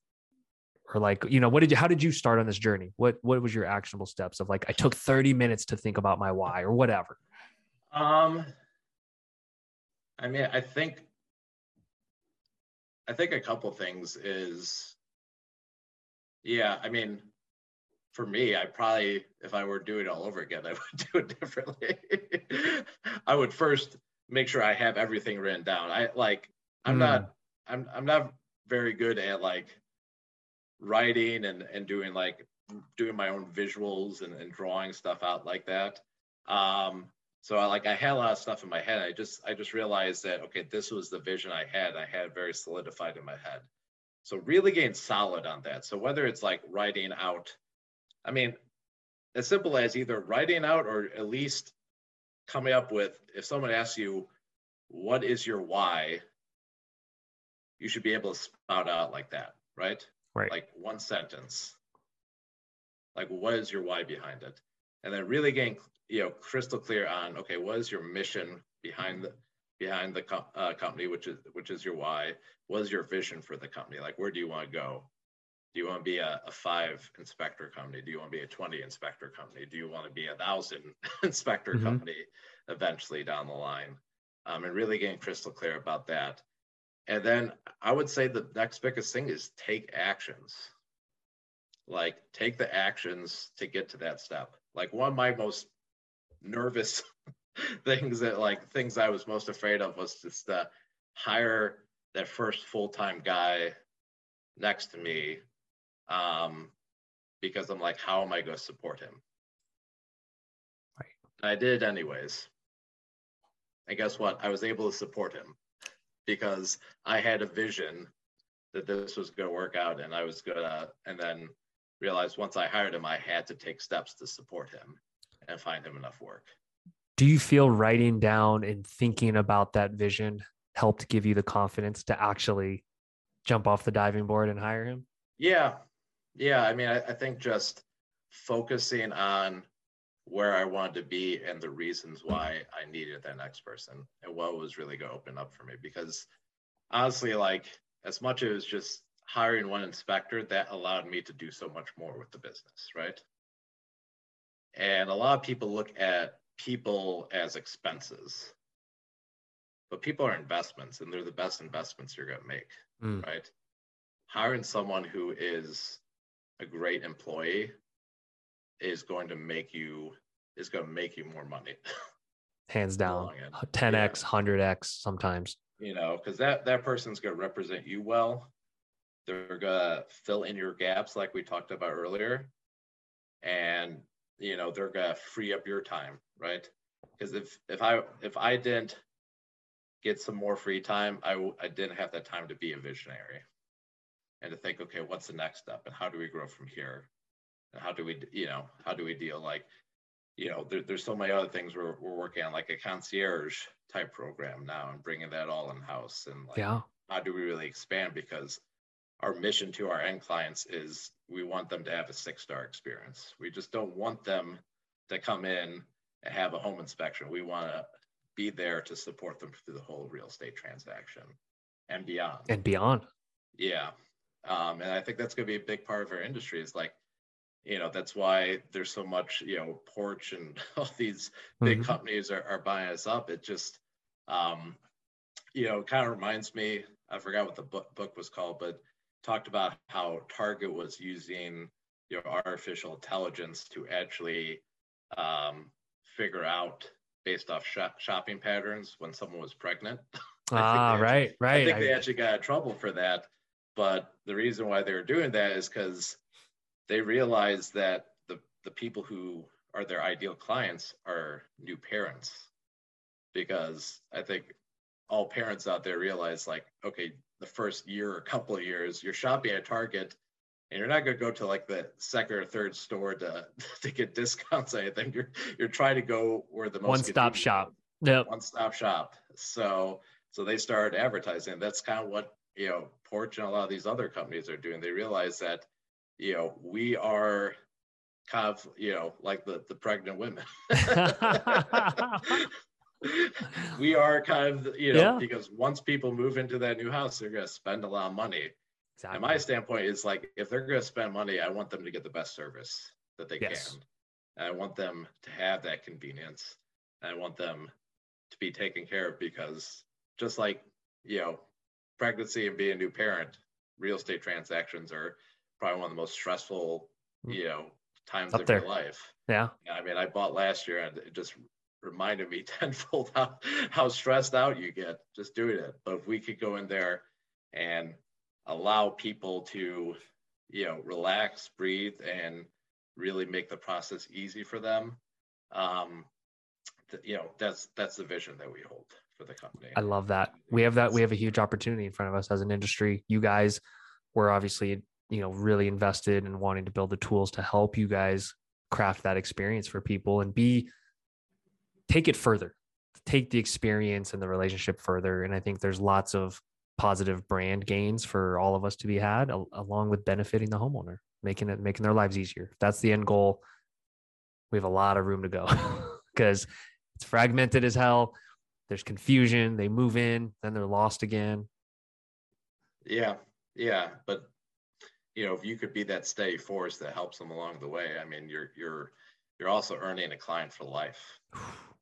or like you know what did you how did you start on this journey? What what was your actionable steps of like I took thirty minutes to think about my why or whatever. Um, I mean, I think I think a couple things is, yeah, I mean, for me, I probably, if I were doing it all over again, I would do it differently. I would first make sure I have everything written down. I like, I'm mm. not, I'm, I'm not very good at like writing and, and doing like, doing my own visuals and, and drawing stuff out like that. Um, so I like I had a lot of stuff in my head. I just I just realized that okay, this was the vision I had. I had very solidified in my head. So really getting solid on that. So whether it's like writing out, I mean, as simple as either writing out or at least coming up with if someone asks you what is your why, you should be able to spout out like that, right? Right. Like one sentence. Like what is your why behind it? And then really getting you know crystal clear on okay what is your mission behind the behind the uh, company, which is which is your why. What is your vision for the company? Like, where do you want to go? Do you want to be a, a five inspector company? Do you want to be a 20 inspector company? Do you want to be a thousand inspector mm-hmm. company eventually down the line? Um, and really getting crystal clear about that. And then I would say the next biggest thing is take actions. Like take the actions to get to that step. Like one of my most nervous things that like things I was most afraid of was just to hire that first full-time guy next to me um, because I'm like, how am I going to support him? Right. I did anyways. And guess what? I was able to support him because I had a vision that this was going to work out and I was going to, and then realized once I hired him, I had to take steps to support him and find him enough work. Do you feel writing down and thinking about that vision helped give you the confidence to actually jump off the diving board and hire him? Yeah. Yeah. I mean, I, I think just focusing on where I wanted to be and the reasons why I needed that next person and what was really going to open up for me. Because honestly, like as much as just hiring one inspector, that allowed me to do so much more with the business, right? And a lot of people look at people as expenses, but people are investments and they're the best investments you're going to make, mm. right? Hiring someone who is a great employee is going to make you is going to make you more money. Hands down, 10x, yeah. 100x sometimes. You know, because that that person's going to represent you well. They're going to fill in your gaps, like we talked about earlier, and you know they're to free up your time, right? Because if if I if I didn't get some more free time, I I didn't have that time to be a visionary and to think, okay, what's the next step, and how do we grow from here? and how do we you know how do we deal like you know there, there's so many other things we're, we're working on like a concierge type program now and bringing that all in house and like yeah how do we really expand because our mission to our end clients is we want them to have a six star experience. We just don't want them to come in and have a home inspection. We want to be there to support them through the whole real estate transaction and beyond. And beyond. Yeah. Um, and i think that's going to be a big part of our industry is like you know that's why there's so much you know porch and all these big mm-hmm. companies are, are buying us up. It just um you know kind of reminds me i forgot what the book, book was called but talked about how target was using you know artificial intelligence to actually um figure out based off shopping patterns when someone was pregnant. Ah actually, right right. i think they actually got in trouble for that but the reason why they were doing that is because they realize that the, the people who are their ideal clients are new parents. Because i think all parents out there realize like okay the first year or couple of years you're shopping at target and you're not going to go to like the second or third store to to get discounts I think you're you're trying to go where the most one stop shop. yep. one stop shop. So so they start advertising. That's kind of what you know porch and a lot of these other companies are doing. They realize that you know, we are kind of, you know, like the, the pregnant women. we are kind of, you know, yeah. because once people move into that new house, they're going to spend a lot of money. Exactly. And my standpoint is like, if they're going to spend money, I want them to get the best service that they yes. can. And I want them to have that convenience. And I want them to be taken care of because just like, you know, pregnancy and being a new parent, real estate transactions are probably one of the most stressful, mm. you know, times Up of there. your life. Yeah. I mean, I bought last year and it just reminded me tenfold how, how stressed out you get just doing it. But if we could go in there and allow people to, you know, relax, breathe, and really make the process easy for them, um, th- you know, that's that's the vision that we hold for the company. I love that. We have that. We have a huge opportunity in front of us as an industry. You guys were obviously you know really invested in wanting to build the tools to help you guys craft that experience for people and be take it further take the experience and the relationship further and i think there's lots of positive brand gains for all of us to be had along with benefiting the homeowner making it making their lives easier if that's the end goal we have a lot of room to go because it's fragmented as hell there's confusion. They move in, then they're lost again. Yeah, yeah, but you know, if you could be that steady force that helps them along the way, I mean, you're you're you're also earning a client for life.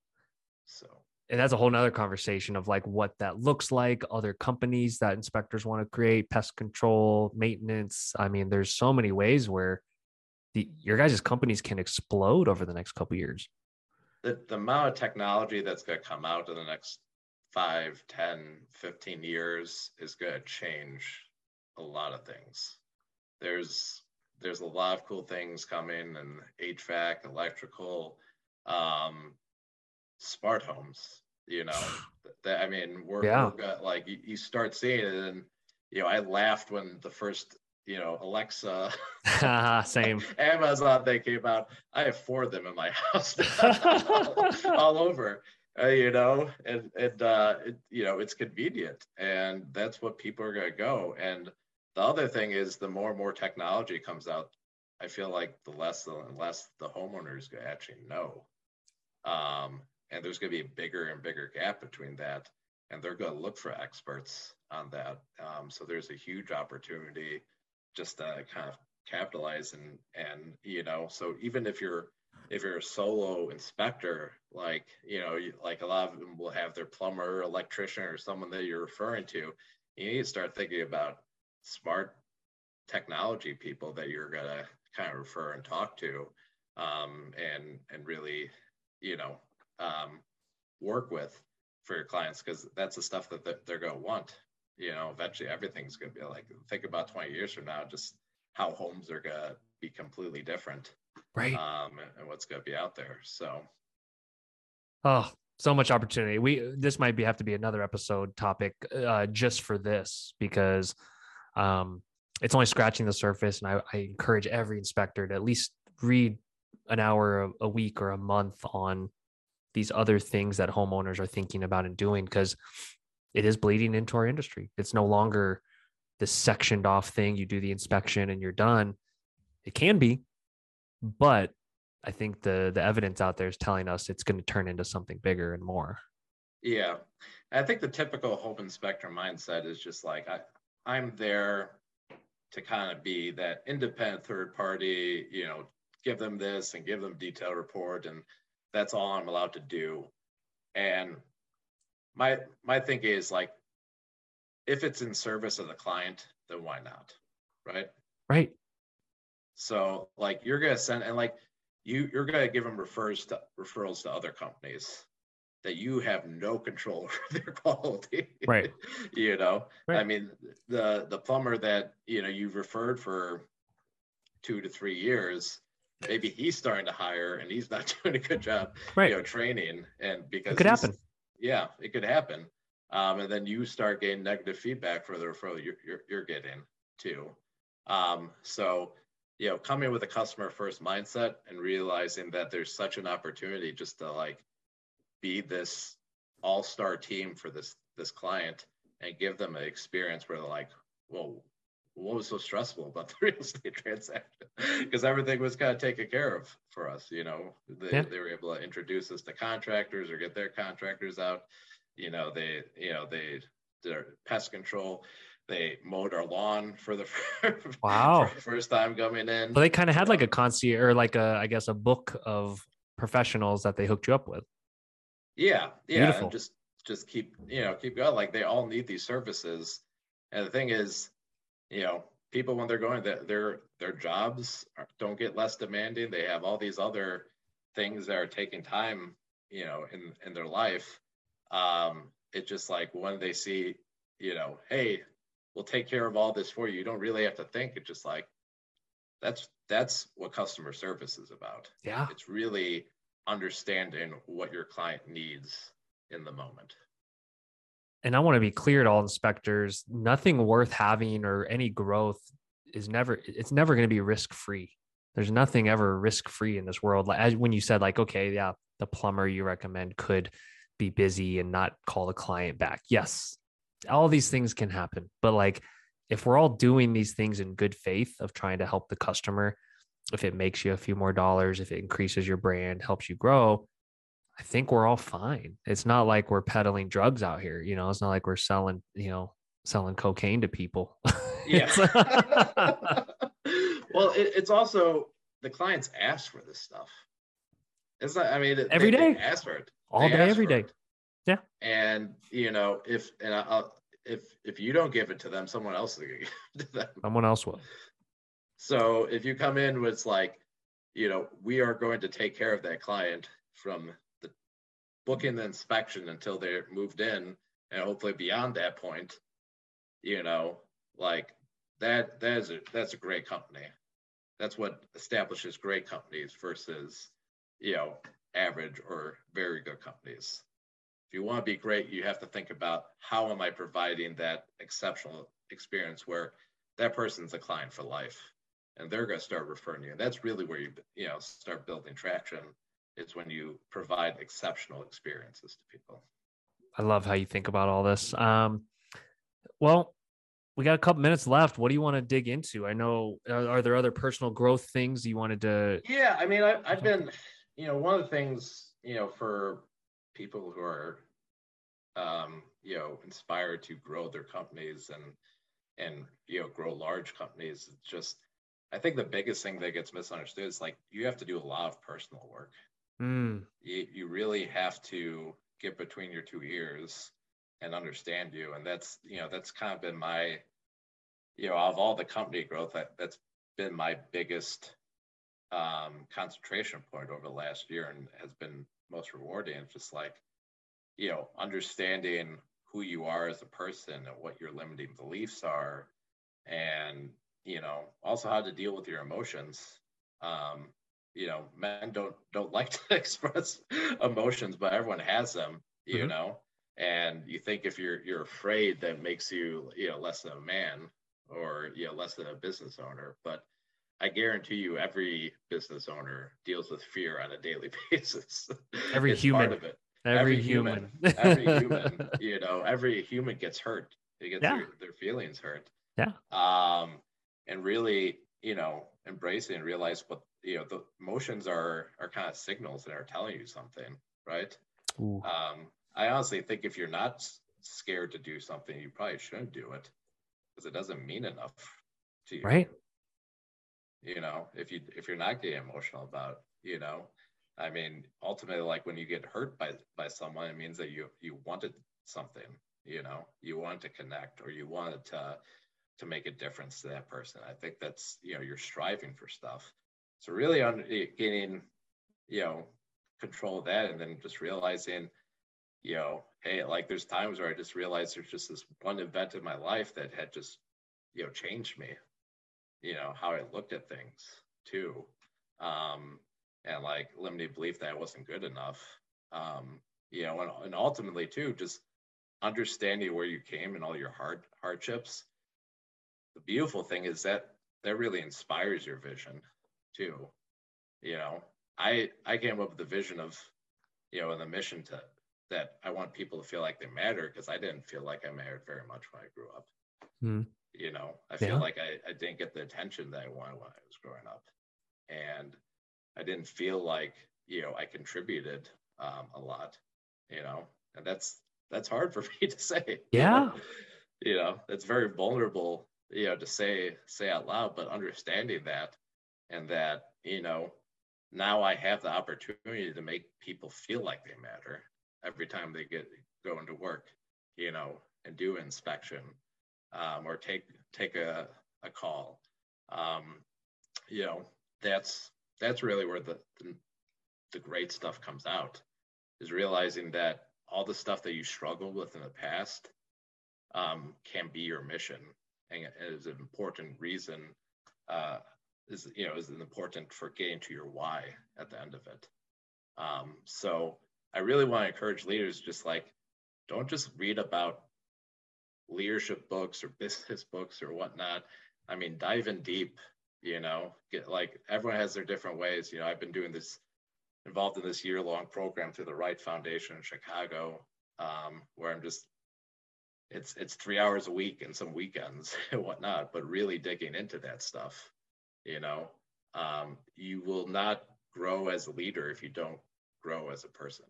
So. And that's a whole nother conversation of like what that looks like other companies that inspectors want to create pest control maintenance. I mean there's so many ways where the your guys' companies can explode over the next couple years. The, the amount of technology that's going to come out in the next 5 10 15 years is going to change a lot of things. There's there's a lot of cool things coming and hvac electrical um, smart homes you know that i mean we're, yeah. we're got, like you, you, start seeing it and you know i laughed when the first you know alexa same. Amazon thing came out. I have four of them in my house all, all, over uh, you know and and uh it, you know it's convenient and that's what people are going to go. And the other thing is the more and more technology comes out i feel like the less the less the homeowners actually know. Um and there's going to be a bigger and bigger gap between that and they're going to look for experts on that. Um, so there's a huge opportunity just to kind of capitalize and and you know so even if you're if you're a solo inspector like you know like a lot of them will have their plumber electrician or someone that you're referring to you need to start thinking about smart technology people that you're going to kind of refer and talk to um, and and really you know um, work with for your clients because that's the stuff that they're going to want. You know, eventually everything's going to be like, think about 20 years from now, just how homes are going to be completely different. Right. Um, and what's going to be out there. So, oh, so much opportunity. We, this might be, have to be another episode topic uh, just for this because um, it's only scratching the surface. And I, I encourage every inspector to at least read an hour a, a week or a month on these other things that homeowners are thinking about and doing because it is bleeding into our industry. It's no longer this sectioned off thing. You do the inspection and you're done. It can be, but I think the the evidence out there is telling us it's going to turn into something bigger and more. Yeah. I think the typical home inspector mindset is just like I I'm there to kind of be that independent third party, you know, give them this and give them detailed report and that's all I'm allowed to do. And my my thinking is like, if it's in service of the client, then why not? Right. Right. So like you're gonna send and like you you're gonna give them refers to referrals to other companies that you have no control over their quality. Right. you know, right. I mean, the the plumber that you know you've referred for two to three years, maybe he's starting to hire and he's not doing a good job, right. you know, training. And because it could happen. Yeah, it could happen. Um, and then you start getting negative feedback for the referral you're, you're, you're getting too. Um, so, you know, coming with a customer first mindset and realizing that there's such an opportunity just to like be this all-star team for this this client and give them an experience where they're like, well, what was so stressful about the real estate transaction? Because everything was kind of taken care of for us you know? They, yeah. they were able to introduce us to contractors or get their contractors out. You know they you know they did pest control they mowed our lawn for the wow. for first time coming in well they kind of had like a concierge or like a i guess a book of professionals that they hooked you up with. Yeah yeah just just keep you know keep going. Like they all need these services. And the thing is you know people when they're going that their their jobs don't get less demanding. They have all these other things that are taking time you know in in their life. Um it's just like when they see you know hey we'll take care of all this for you. You don't really have to think. It's just like that's that's what customer service is about. Yeah. It's really understanding what your client needs in the moment and I want to be clear to all inspectors, nothing worth having or any growth is never it's never going to be risk free. There's nothing ever risk free in this world. Like as when you said like okay, yeah, the plumber you recommend could be busy and not call the client back. Yes. All these things can happen. But like if we're all doing these things in good faith of trying to help the customer, if it makes you a few more dollars, if it increases your brand, helps you grow, I think we're all fine. It's not like we're peddling drugs out here. You know, it's not like we're selling, you know, selling cocaine to people. yeah. well, it, it's also the clients ask for this stuff. It's not, I mean, every they, day, they ask for it all they day, every day. It. Yeah. And, you know, if, and I'll, if, if you don't give it to them, someone else will give it to them. Someone else will. So if you come in with like, you know, we are going to take care of that client from booking the inspection until they're moved in and hopefully beyond that point, you know, like that that is a that's a great company. That's what establishes great companies versus, you know, average or very good companies. If you want to be great, you have to think about how am I providing that exceptional experience where that person's a client for life and they're going to start referring you. And that's really where you you know start building traction. It's when you provide exceptional experiences to people. I love how you think about all this. Um, well, we got a couple minutes left. What do you want to dig into? I know, are, are there other personal growth things you wanted to? Yeah, I mean, I, I've been, you know, one of the things, you know, for people who are, um, you know, inspired to grow their companies and and you know grow large companies, it's just I think the biggest thing that gets misunderstood is like you have to do a lot of personal work. Mm. You, you really have to get between your two ears and understand you. And that's, you know, that's kind of been my, you know, of all the company growth, that, that's been my biggest um, concentration point over the last year and has been most rewarding. It's just like, you know, understanding who you are as a person and what your limiting beliefs are and you know also how to deal with your emotions um you know men don't don't like to express emotions but everyone has them you mm-hmm. know? And you think if you're you're afraid that makes you you know less than a man or you know less than a business owner. But i guarantee you every business owner deals with fear on a daily basis. Every it's human. of it. Every, every human, human. Every human you know every human gets hurt. They get yeah. their, their feelings hurt. Yeah. Um and really you know embrace it and realize what you know the emotions are are kind of signals that are telling you something right? Ooh. um i honestly think if you're not scared to do something you probably shouldn't do it because it doesn't mean enough to you. Right. You know if you if you're not getting emotional about you know i mean ultimately like when you get hurt by by someone it means that you you wanted something you know you want to connect or you wanted to to make a difference to that person. I think that's you know you're striving for stuff. So really on eh, getting you know control of that, and then just realizing you know hey like there's times where I just realized there's just this one event in my life that had just you know changed me. You know how I looked at things too, um, and like limited belief that I wasn't good enough. Um, you know, and, and ultimately too, just understanding where you came and all your hard hardships the beautiful thing is that that really inspires your vision too you know? I i came up with the vision of you know and the mission to that i want people to feel like they matter because i didn't feel like i mattered very much when i grew up. Mm. you know i feel yeah. like I, I didn't get the attention that i wanted when i was growing up. And i didn't feel like you know i contributed um, a lot you know? And that's that's hard for me to say. Yeah. You know, it's very vulnerable you know to say say out loud but understanding that and that you know now i have the opportunity to make people feel like they matter every time they get go into work you know and do inspection um, or take take a, a call. Um, you know that's that's really where the, the the great stuff comes out is realizing that all the stuff that you struggled with in the past um, can be your mission and is an important reason uh, is you know is important for getting to your why at the end of it. Um, so I really want to encourage leaders just like don't just read about leadership books or business books or whatnot. I mean, dive in deep. You know, get like everyone has their different ways. You know, I've been doing this involved in this year long program through the Wright Foundation in Chicago, um, where I'm just it's it's three hours a week and some weekends and whatnot but really digging into that stuff you know um, you will not grow as a leader if you don't grow as a person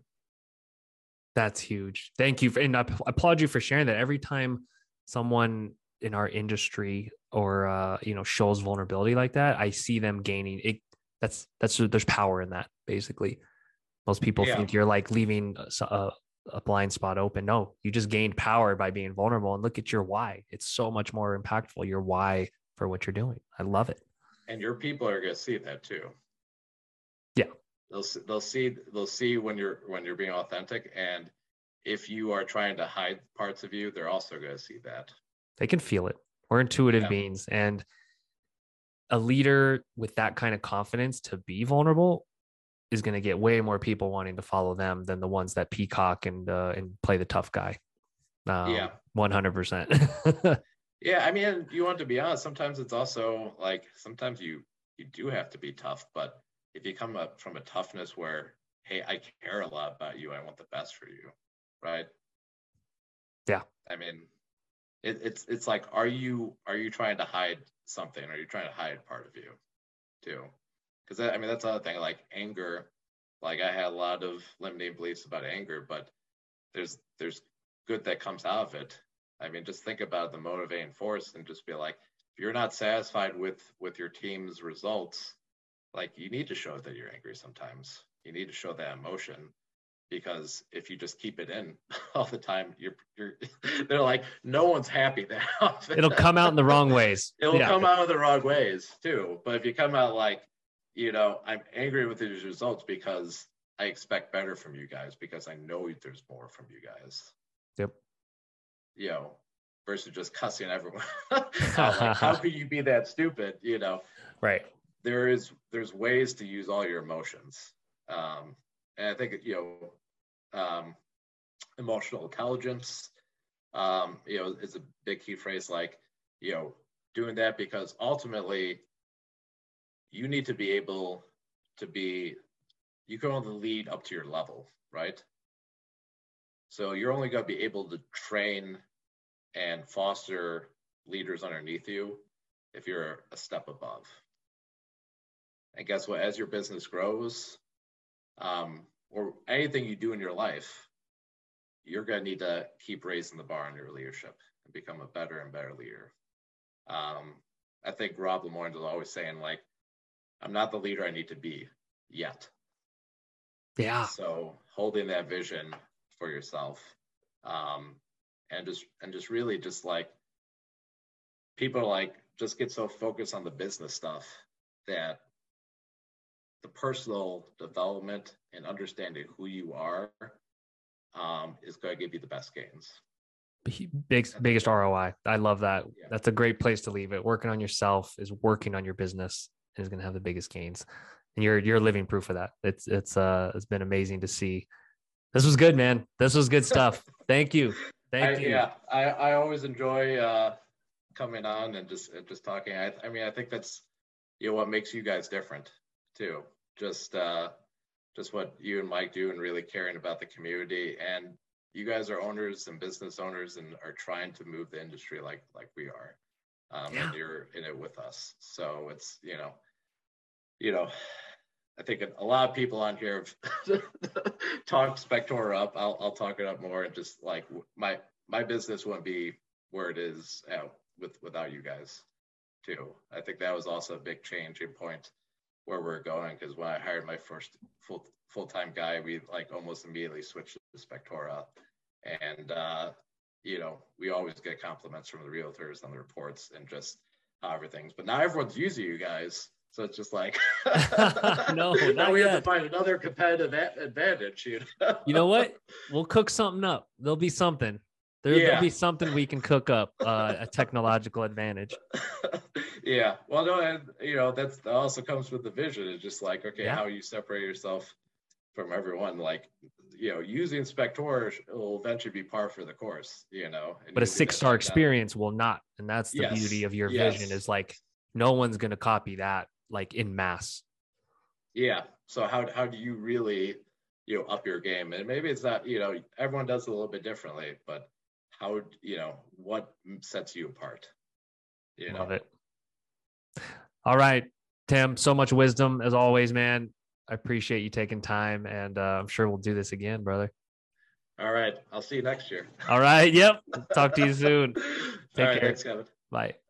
That's huge. Thank you. For, and I applaud you for sharing that. Every time someone in our industry or uh, you know shows vulnerability like that, I see them gaining it. That's that's there's power in that. Basically, most people yeah. think you're like leaving a, a blind spot open. No, you just gained power by being vulnerable. And look at your why. It's so much more impactful. Your why for what you're doing. I love it. And your people are going to see that too. Yeah. They'll they'll see they'll see when you're when you're being authentic and if you are trying to hide parts of you, they're also going to see that. They can feel it. We're intuitive yeah. beings and a leader with that kind of confidence to be vulnerable is going to get way more people wanting to follow them than the ones that peacock and uh, and play the tough guy. Um, yeah, one hundred percent. Yeah, I mean, you want to be honest. Sometimes it's also like sometimes you you do have to be tough, but if you come up from a toughness where, hey, I care a lot about you, I want the best for you, right? Yeah. I mean, it, it's it's like, are you are you trying to hide something? Are you trying to hide part of you, too? Because I mean, that's another thing. Like anger, like I had a lot of limiting beliefs about anger, but there's there's good that comes out of it I mean, just think about the motivating force and just be like, if you're not satisfied with with your team's results, like you need to show that you're angry sometimes. You need to show that emotion because if you just keep it in all the time, you're you're they're like, no one's happy now. It'll come out in the wrong ways. It'll yeah. come out in the wrong ways too. But if you come out like, you know, I'm angry with these results because I expect better from you guys because I know there's more from you guys. Yep you know, versus just cussing everyone. like, how could you be that stupid? You know, right? There is there's ways to use all your emotions, um, and I think you know, um, emotional intelligence, um, you know, is a big key phrase. Like, you know, doing that because ultimately, you need to be able to be. You can only lead up to your level, right? So you're only going to be able to train and foster leaders underneath you if you're a step above. And guess what? As your business grows, um, or anything you do in your life, you're going to need to keep raising the bar on your leadership and become a better and better leader. Um, I think Rob Lemoyne is always saying, like, I'm not the leader I need to be yet. Yeah. So holding that vision for yourself um, and just and just really just like people like just get so focused on the business stuff that the personal development and understanding who you are um, is going to give you the best gains. Big, biggest ROI. I love that. Yeah. That's a great place to leave it. Working on yourself is working on your business is going to have the biggest gains. And you're you're living proof of that. It's it's uh it's been amazing to see this was good, man. This was good stuff. Thank you. Thank I, you. Yeah, I, I always enjoy uh, coming on and just just talking. I, I mean, I think that's you know what makes you guys different too. Just uh, just what you and Mike do and really caring about the community. And you guys are owners and business owners and are trying to move the industry like like we are. Um, yeah. And you're in it with us. So it's you know, you know, I think a lot of people on here have talked Spectora up. I'll, I'll talk it up more and just like my my business wouldn't be where it is uh, with without you guys too. I think that was also a big changing point where we're going because when I hired my first full full time guy, we like almost immediately switched to Spectora, and uh, you know we always get compliments from the realtors on the reports and just how everything's. But now everyone's using you guys so it's just like no, now we yet. have to find another competitive advantage. You know? you know what? We'll cook something up. There'll be something. There, will be something we can cook up uh, a technological advantage. yeah. Well, no, and you know that's that also comes with the vision. It's just like okay, yeah. how you separate yourself from everyone. Like you know, using Spectora will eventually be par for the course. You know, but a six star experience will not, and that's the yes. beauty of your yes. vision. Is like no one's going to copy that like in mass. Yeah. So how how do you really you know up your game? And maybe it's not you know everyone does it a little bit differently, but how you know what sets you apart? You know? Love it. All right, Tim. So much wisdom as always, man. I appreciate you taking time, and uh, I'm sure we'll do this again, brother. All right. I'll see you next year. All right. Yep. Talk to you soon. Take care. Thanks, Kevin. Bye.